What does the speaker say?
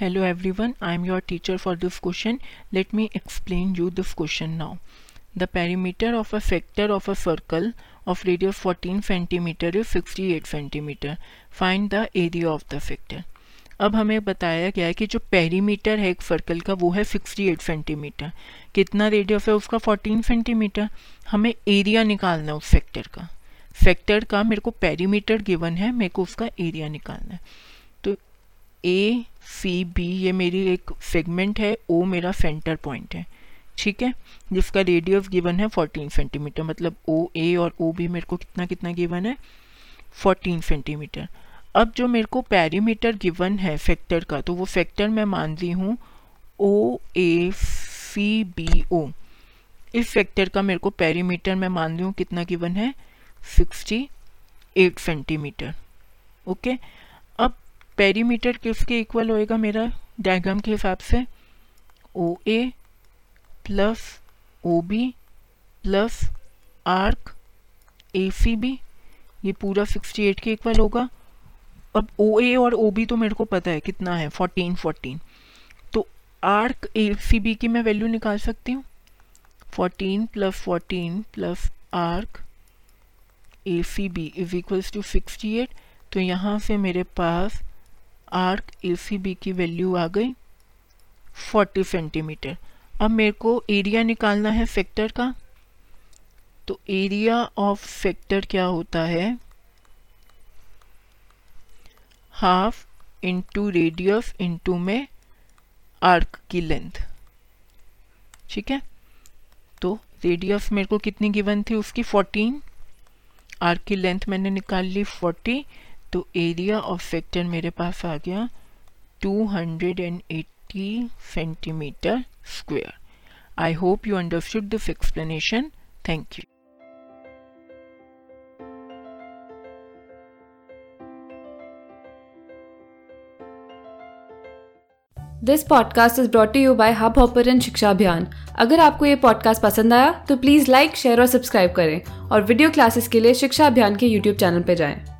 Hello everyone I am your teacher for this question let me explain you this question now the perimeter of a sector of a circle of radius fourteen centimetre is sixty eight centimetre find the area of the sector अब हमें बताया गया है कि जो perimeter है एक circle का, वो है सिक्सटी एट सेंटीमीटर कितना रेडियस है उसका? फोर्टीन सेंटीमीटर हमें एरिया निकालना है उस फैक्टर का. फैक्टर का मेरे को पेरीमीटर गिवन है, मेरे को उसका एरिया निकालना है. तो ए सी बी ये मेरी एक सेगमेंट है ओ मेरा सेंटर पॉइंट है। ठीक है? जिसका रेडियस गिवन है 14 सेंटीमीटर मतलब ओ ए और ओ बी मेरे को कितना कितना गिवन है? 14 सेंटीमीटर अब जो मेरे को पैरीमीटर गिवन है फैक्टर का तो वो फैक्टर मैं मान रही हूँ ओ ए सी बी ओ इस फैक्टर का मेरे को पैरीमीटर मैं मान रही हूँ कितना गिवन है? 68 सेंटीमीटर ओके अब पेरीमीटर किसके इक्वल होएगा मेरा? डायग्राम के हिसाब से। O A plus O B plus arc A C B ये पूरा 68 के इक्वल होगा। अब ओ ए और ओ बी तो मेरे को पता है कितना है 14 14 तो आर्क ए सी बी की मैं वैल्यू निकाल सकती हूँ। 14 plus fourteen plus arc A C B is equals to sixty eight तो यहाँ से मेरे पास आर्क ए की वैल्यू आ गई 40 सेंटीमीटर अब मेरे को एरिया निकालना है सेक्टर का। तो एरिया ऑफ़ सेक्टर क्या होता है? हाफ़ इंटू रेडियस इंटू में आर्क की लेंथ ठीक है? तो रेडियस मेरे को कितनी गिवन थी उसकी? 14 आर्क की लेंथ मैंने निकाल ली 40 तो एरिया ऑफ़ सेक्टर मेरे पास आ गया 280 centimetre square I hope you understood this explanation thank you this podcast is brought you by Hub Hopper Shiksha Abhiyan अगर आपको ये पॉडकास्ट पसंद आया तो प्लीज़ लाइक शेयर और सब्सक्राइब करें और वीडियो क्लासेस के लिए शिक्षा अभियान के यूट्यूब चैनल पर जाएँ।